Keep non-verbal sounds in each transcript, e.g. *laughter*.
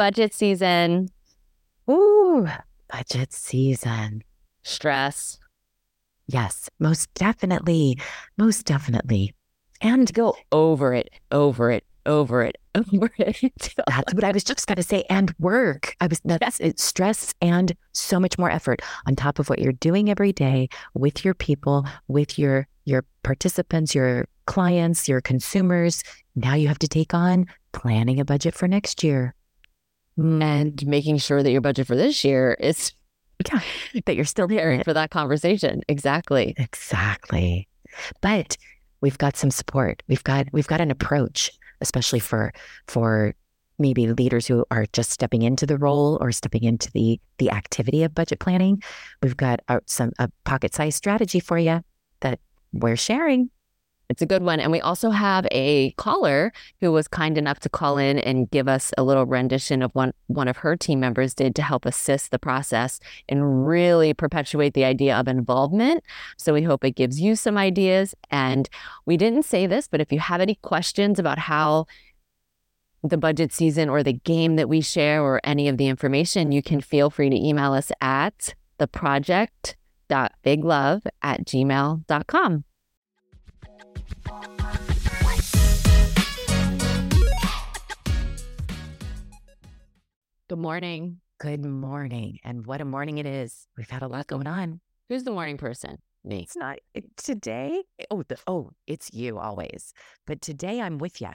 budget season. Ooh, budget season. Stress. Yes, most definitely. Most definitely. And go over it, over it, over it, *laughs* over it. that's what I was just going to say. And work. I was, that's it's stress and so much more effort on top of what you're doing every day with your people, with your, your participants, your clients, your consumers. Now you have to take on planning a budget for next year and making sure that your budget for this year is yeah, *laughs* that you're still there for that conversation. Exactly. Exactly. But we've got some support. We've got we've got an approach, especially for for maybe leaders who are just stepping into the role or stepping into the the activity of budget planning. We've got a, some a pocket size strategy for you that we're sharing it's a good one. And we also have a caller who was kind enough to call in and give us a little rendition of what one of her team members did to help assist the process and really perpetuate the idea of involvement. So we hope it gives you some ideas. And we didn't say this, but if you have any questions about how the budget season or the game that we share or any of the information, you can feel free to email us at theproject.biglove at gmail.com. Good morning. Good morning. And what a morning it is. We've had a lot going on. Who's the morning person? Me. It's not eh, today. Eh, oh, the, oh, it's you always. But today I'm with you.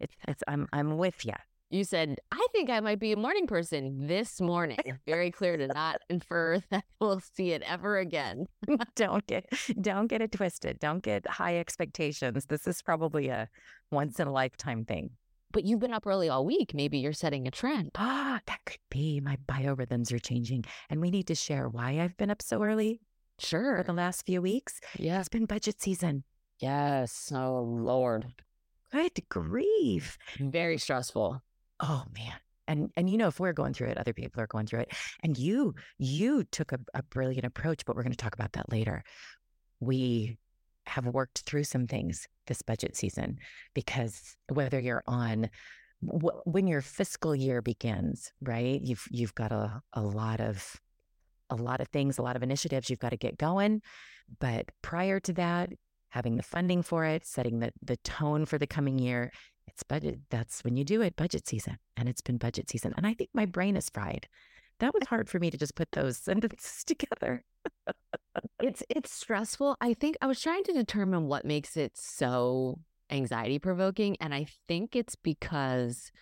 It's, it's I'm I'm with you. You said I think I might be a morning person this morning. *laughs* Very clear to not infer *laughs* that we'll see it ever again. *laughs* don't get don't get it twisted. Don't get high expectations. This is probably a once in a lifetime thing but you've been up early all week. Maybe you're setting a trend. Ah, that could be. My biorhythms are changing. And we need to share why I've been up so early. Sure. For the last few weeks. Yeah. It's been budget season. Yes. Oh, Lord. Good grief. Very stressful. Oh, man. And and you know, if we're going through it, other people are going through it. And you you took a, a brilliant approach, but we're going to talk about that later. We have worked through some things this budget season because whether you're on when your fiscal year begins, right? You've you've got a, a lot of a lot of things, a lot of initiatives you've got to get going. But prior to that, having the funding for it, setting the the tone for the coming year, it's budget. That's when you do it, budget season. And it's been budget season. And I think my brain is fried. That was hard for me to just put those *laughs* sentences together it's it's stressful. I think I was trying to determine what makes it so anxiety provoking and I think it's because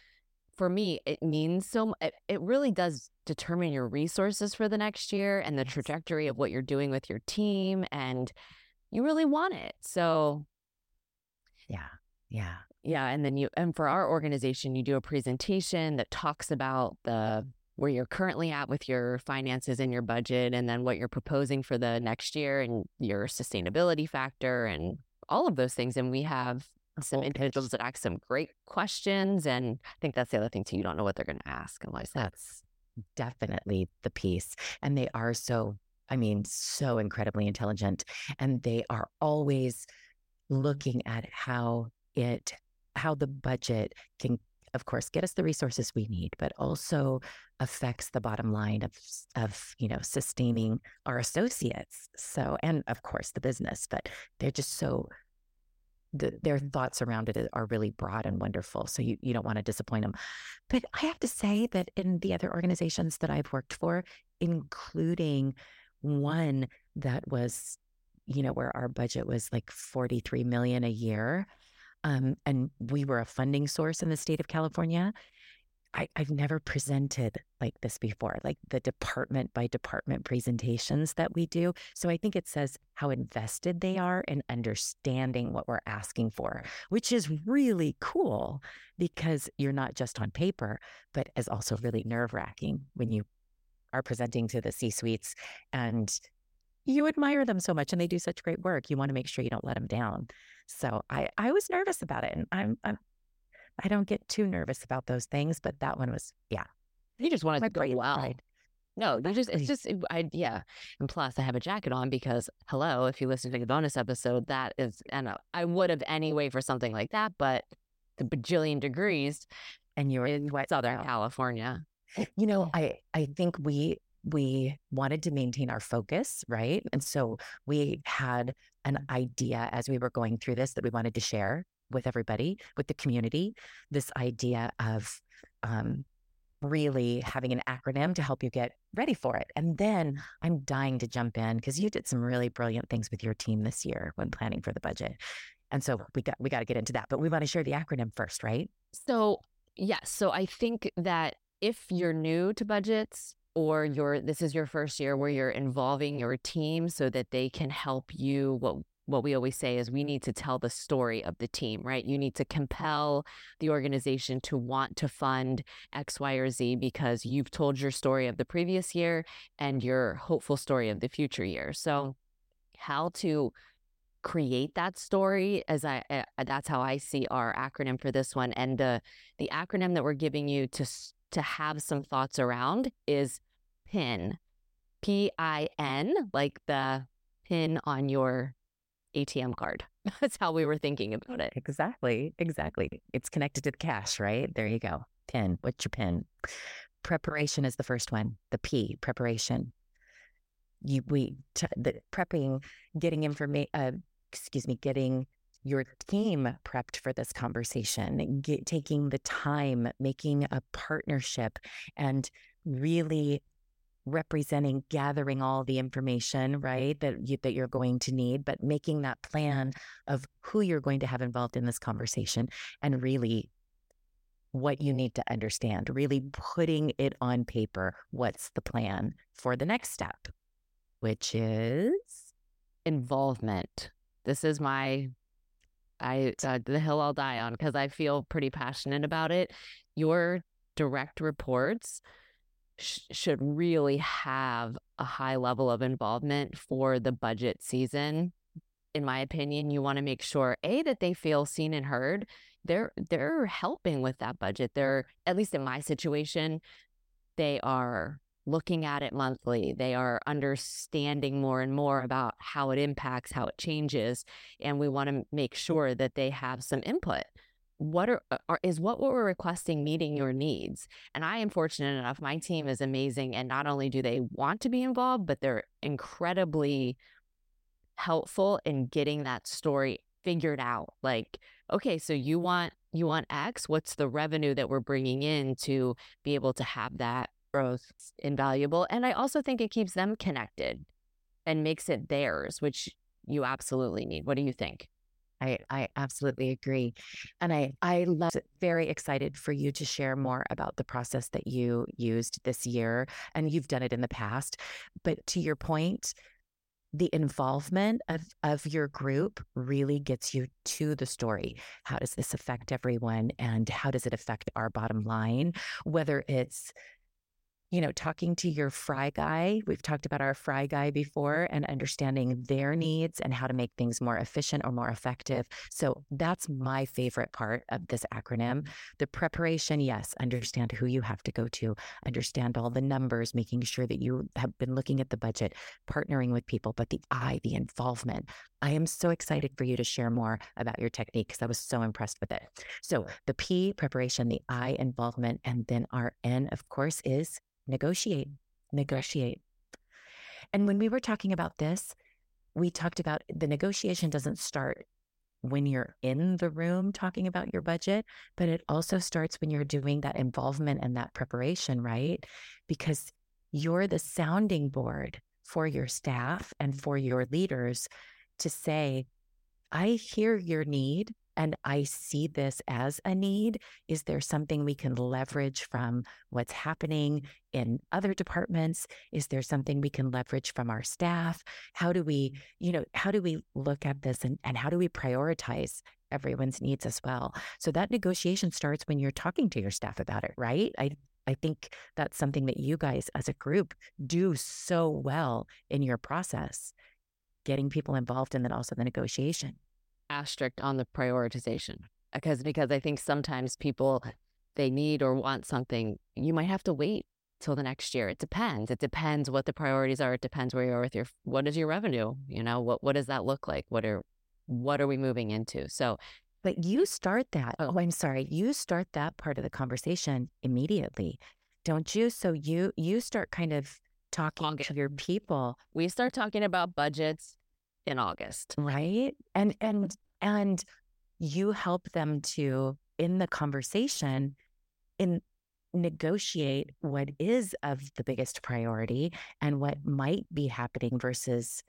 for me it means so it, it really does determine your resources for the next year and the trajectory of what you're doing with your team and you really want it. So yeah. Yeah. Yeah, and then you and for our organization you do a presentation that talks about the where you're currently at with your finances and your budget, and then what you're proposing for the next year and your sustainability factor and all of those things. And we have some individuals that ask some great questions. And I think that's the other thing too. You don't know what they're going to ask And unless that's definitely the piece. And they are so, I mean, so incredibly intelligent. And they are always looking at how it, how the budget can of course, get us the resources we need, but also affects the bottom line of of you know sustaining our associates. So, and of course, the business. But they're just so the, their thoughts around it uh, are really broad and wonderful. So you, you don't want to disappoint them. But I have to say that in the other organizations that I've worked for, including one that was, you know, where our budget was like 43 million a year, um, and we were a funding source in the state of California. I, have never presented like this before, like the department by department presentations that we do. So I think it says how invested they are in understanding what we're asking for, which is really cool because you're not just on paper, but is also really nerve wracking when you are presenting to the C suites and you admire them so much and they do such great work. You want to make sure you don't let them down. So I, I was nervous about it. And I'm, I'm, I don't get too nervous about those things, but that one was, yeah. You just wanted My to go well. Pride. No, you just it's just I yeah. And plus I have a jacket on because hello, if you listen to the bonus episode, that is and I would have anyway for something like that, but the bajillion degrees. And you're in Southern California. You know, I I think we we wanted to maintain our focus, right? And so we had an idea as we were going through this that we wanted to share with everybody, with the community, this idea of um, really having an acronym to help you get ready for it. And then I'm dying to jump in because you did some really brilliant things with your team this year when planning for the budget. And so we got we got to get into that, but we want to share the acronym first, right? So, yes, so I think that if you're new to budgets, or you're this is your first year where you're involving your team so that they can help you what what we always say is we need to tell the story of the team, right? You need to compel the organization to want to fund X, Y, or Z because you've told your story of the previous year and your hopeful story of the future year. So, how to create that story as I uh, that's how I see our acronym for this one and the the acronym that we're giving you to to have some thoughts around is PIN. P I N, like the pin on your ATM card. *laughs* That's how we were thinking about it. Exactly. Exactly. It's connected to the cash, right? There you go. PIN. What's your PIN? Preparation is the first one. The P, preparation. You, we, t- the prepping, getting information, uh, excuse me, getting your team prepped for this conversation, get, taking the time, making a partnership, and really representing gathering all the information right that you, that you're going to need but making that plan of who you're going to have involved in this conversation and really what you need to understand really putting it on paper what's the plan for the next step which is involvement. This is my I uh, the hill I'll die on because I feel pretty passionate about it. Your direct reports sh- should really have a high level of involvement for the budget season. In my opinion, you want to make sure a that they feel seen and heard. They're they're helping with that budget. They're at least in my situation, they are looking at it monthly. They are understanding more and more about how it impacts, how it changes, and we want to make mm. sure that they have some input. What are, are is what we're requesting meeting your needs? And I am fortunate enough. My team is amazing, and not only do they want to be involved, but they're incredibly helpful in getting that story figured out. Like, okay, so you want you want X. What's the revenue that we're bringing in to be able to have that growth invaluable. And I also think it keeps them connected and makes it theirs, which you absolutely need. What do you think? I, I absolutely agree. And I, I love very excited for you to share more about the process that you used this year. And you've done it in the past. But to your point, the involvement of, of your group really gets you to the story. How does this affect everyone? And how does it affect our bottom line? Whether it's you know, talking to your fry guy. We've talked about our fry guy before and understanding their needs and how to make things more efficient or more effective. So that's my favorite part of this acronym. Mm-hmm. The preparation, yes, understand who you have to go to, understand all the numbers, making sure that you have been looking at the budget, partnering with people, but the I, the involvement. I am so excited for you to share more about your technique because I was so impressed with it. So the P, preparation, the I, involvement, and then our N, of course, is negotiate, negotiate. And when we were talking about this, we talked about the negotiation doesn't start when you're in the room talking about your budget, but it also starts when you're doing that involvement and that preparation, right? Because you're the sounding board for your staff and for your leaders to say, I hear your need and I see this as a need. Is there something we can leverage from what's happening in other departments? Is there something we can leverage from our staff? How do we, you know, how do we look at this and, and how do we prioritize everyone's needs as well? So that negotiation starts when you're talking to your staff about it, right? I I think that's something that you guys as a group do so well in your process, getting people involved and then also the negotiation asterisk on the prioritization uh, because because I think sometimes people they need or want something, you might have to wait till the next year. It depends. It depends what the priorities are. It depends where you are with your what is your revenue? You know, what what does that look like? What are what are we moving into? So But you start that. Oh, oh I'm sorry. You start that part of the conversation immediately, don't you? So you you start kind of talking to your people. We start talking about budgets in August. Right? And and and you help them to in the conversation in negotiate what is of the biggest priority and what mm-hmm. might be happening versus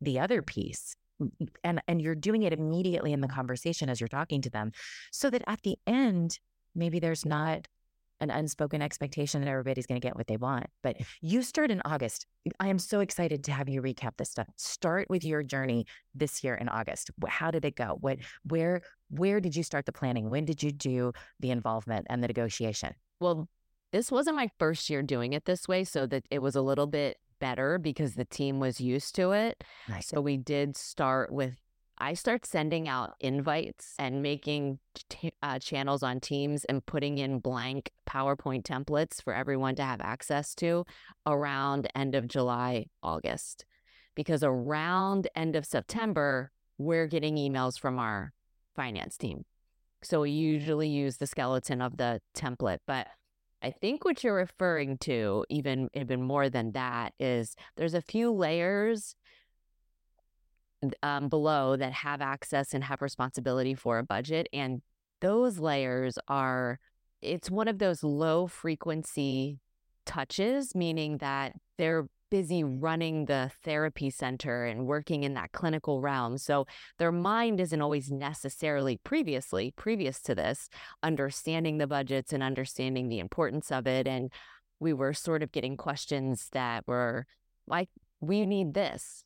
the other piece and and you're doing it immediately in the conversation as you're talking to them so that at the end maybe there's not an unspoken expectation that everybody's going to get what they want but you start in august i am so excited to have you recap this stuff. Start with your journey this year in august. How did it go? What where where did you start the planning? When did you do the involvement and the negotiation? Well this wasn't my first year doing it this way so that it was a little bit better because the team was used to it. Nice. So we did start with I start sending out invites and making t- uh, channels on Teams and putting in blank PowerPoint templates for everyone to have access to around end of July, August. Because around end of September, we're getting emails from our finance team. So we usually use the skeleton of the template, but I think what you're referring to, even even more than that, is there's a few layers um, below that have access and have responsibility for a budget, and those layers are. It's one of those low frequency touches, meaning that they're busy running the therapy center and working in that clinical realm. So their mind isn't always necessarily previously, previous to this, understanding the budgets and understanding the importance of it. And we were sort of getting questions that were like, we need this.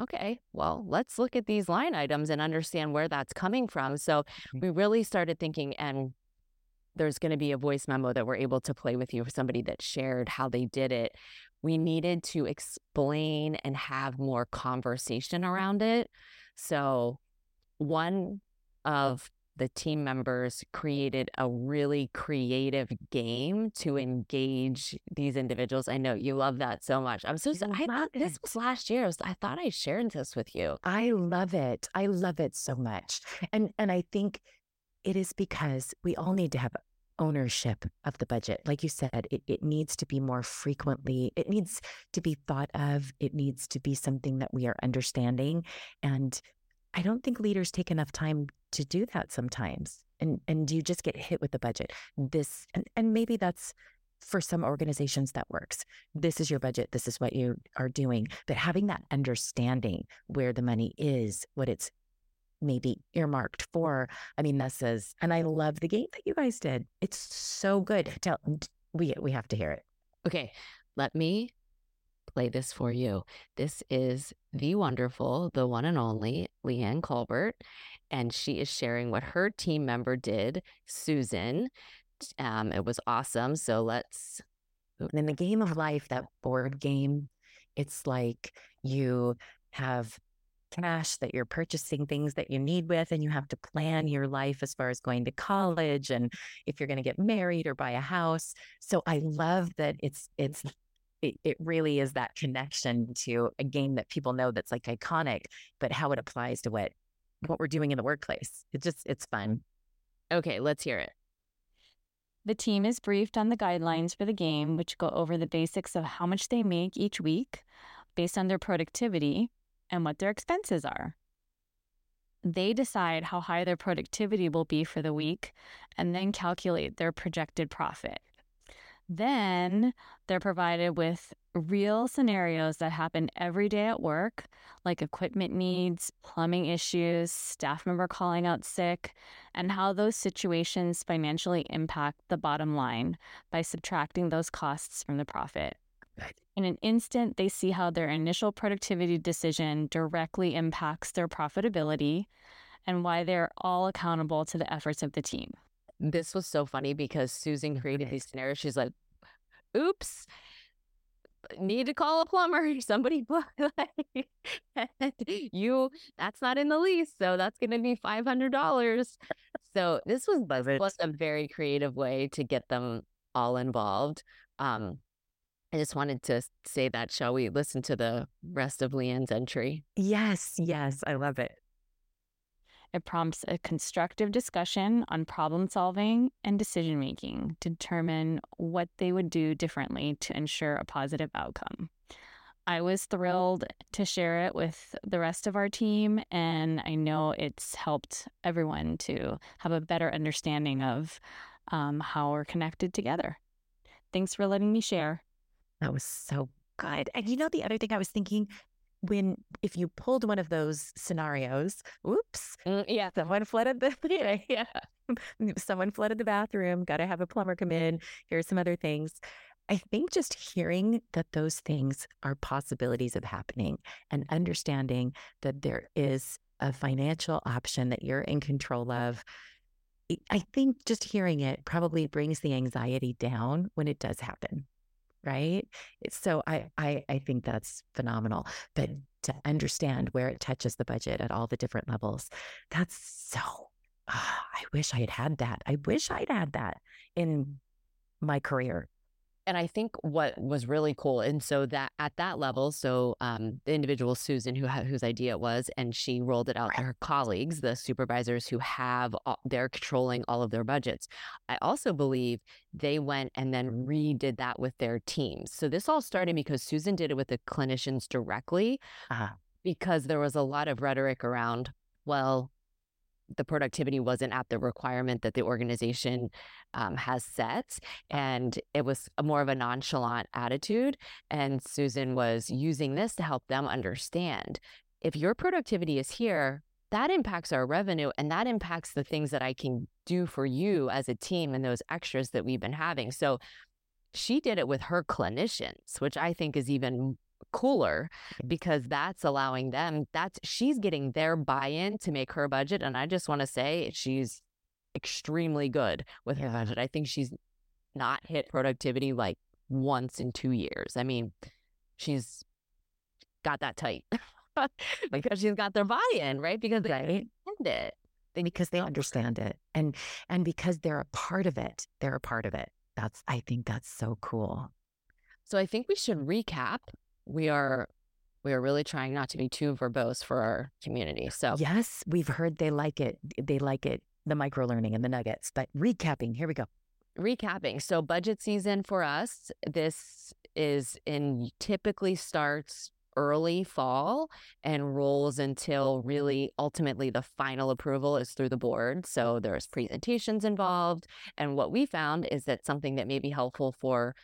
Okay, well, let's look at these line items and understand where that's coming from. So mm-hmm. we really started thinking, and there's going to be a voice memo that we're able to play with you for somebody that shared how they did it we needed to explain and have more conversation around it. So, one of the team members created a really creative game to engage these individuals. I know you love that so much. I'm so I thought this was last year. I thought I shared this with you. I love it. I love it so much. And and I think it is because we all need to have ownership of the budget. Like you said, it, it needs to be more frequently, it needs to be thought of, it needs to be something that we are understanding. And I don't think leaders take enough time to do that sometimes. And and you just get hit with the budget. This and, and maybe that's for some organizations that works. This is your budget. This is what you are doing. But having that understanding where the money is, what it's maybe earmarked for. I mean, this is, and I love the game that you guys did. It's so good. Tell we we have to hear it. Okay, let me play this for you. This is the wonderful, the one and only Leanne Colbert, and she is sharing what her team member did, Susan. Um, it was awesome. So let's. In the game of life, that board game, it's like you have cash that you're purchasing things that you need with and you have to plan your life as far as going to college and if you're going to get married or buy a house so i love that it's it's it, it really is that connection to a game that people know that's like iconic but how it applies to what what we're doing in the workplace it's just it's fun okay let's hear it the team is briefed on the guidelines for the game, which go over the basics of how much they make each week based on their productivity, and what their expenses are. They decide how high their productivity will be for the week and then calculate their projected profit. Then they're provided with real scenarios that happen every day at work, like equipment needs, plumbing issues, staff member calling out sick, and how those situations financially impact the bottom line by subtracting those costs from the profit. In an instant, they see how their initial productivity decision directly impacts their profitability and why they're all accountable to the efforts of the team. This was so funny because Susan created these scenarios. She's like, oops, need to call a plumber. *laughs* Somebody, *laughs* *laughs* you, that's not in the lease. So that's going to be $500. So this was, was a very creative way to get them all involved. Um, I just wanted to say that. Shall we listen to the rest of Leanne's entry? Yes, yes. I love it. It prompts a constructive discussion on problem solving and decision making to determine what they would do differently to ensure a positive outcome. I was thrilled to share it with the rest of our team, and I know it's helped everyone to have a better understanding of um, how we're connected together. Thanks for letting me share. That was so good. And you know, the other thing I was thinking when if you pulled one of those scenarios, oops, Mm, yeah. someone flooded the *laughs* yeah, *laughs* *laughs* someone flooded the bathroom, got to have a plumber come in. Here's some other things. I think just hearing that those things are possibilities of happening and understanding that there is a financial option that you're in control of. I think just hearing it probably brings the anxiety down when it does happen. Right. So I, I I think that's phenomenal. But to understand where it touches the budget at all the different levels, that's so ah, I wish I had had that. I wish I'd had that in my career. And I think what was really cool, and so that at that level, so um, the individual Susan, who ha- whose idea it was, and she rolled it out to her colleagues, the supervisors who have all, they're controlling all of their budgets. I also believe they went and then redid that with their teams. So this all started because Susan did it with the clinicians directly, Uh, because there was a lot of rhetoric around, well, the productivity wasn't at the requirement that the organization um, has set. And it was more of a nonchalant attitude. And Susan was using this to help them understand if your productivity is here, that impacts our revenue and that impacts the things that I can do for you as a team and those extras that we've been having. So she did it with her clinicians, which I think is even cooler because that's allowing them that's she's getting their buy-in to make her budget and I just want to say she's extremely good with her budget. I think she's not hit productivity like once in 2 years. I mean, she's got that tight *laughs* because she's got their buy-in, right? Because they Right. understand it. Because they understand it and and because they're a part of it. They're a part of it. That's I think that's so cool. So I think we should recap. We are we are really trying not to be too verbose for our community. So Yes, we've heard they like it. They like it. The micro learning and the nuggets. But recapping, here we go. recapping. So budget season for us, this is in typically starts early fall and rolls until really ultimately the final approval is through the board. So there's presentations involved. And what we found is that something that may be helpful for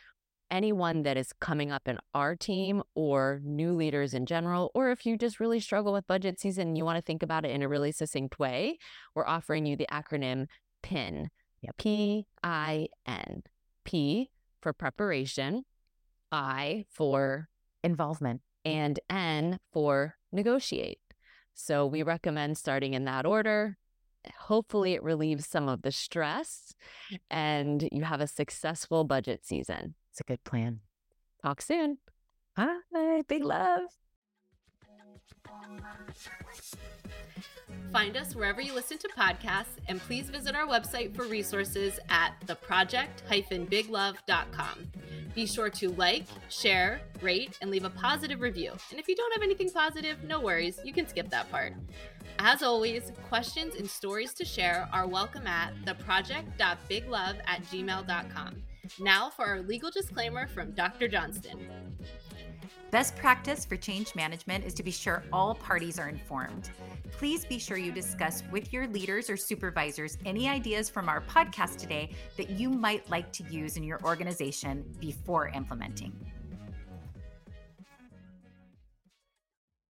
anyone that is coming up in our team or new leaders in general, or if you just really struggle with budget season and you want to think about it in a really succinct way, we're offering you the acronym PIN. P I N. P for preparation, I for Involvement. and N for negotiate. So we recommend starting in that order. Hopefully, it relieves some of the stress and you have a successful budget season. It's a good plan. Talk soon. Hi, big love. Find us wherever you listen to podcasts, and please visit our website for resources at theproject-biglove.com. Be sure to like, share, rate, and leave a positive review. And if you don't have anything positive, no worries, you can skip that part. As always, questions and stories to share are welcome at theproject.biglove at gmail.com. Now for our legal disclaimer from Dr. Johnston. Best practice for change management is to be sure all parties are informed. Please be sure you discuss with your leaders or supervisors any ideas from our podcast today that you might like to use in your organization before implementing.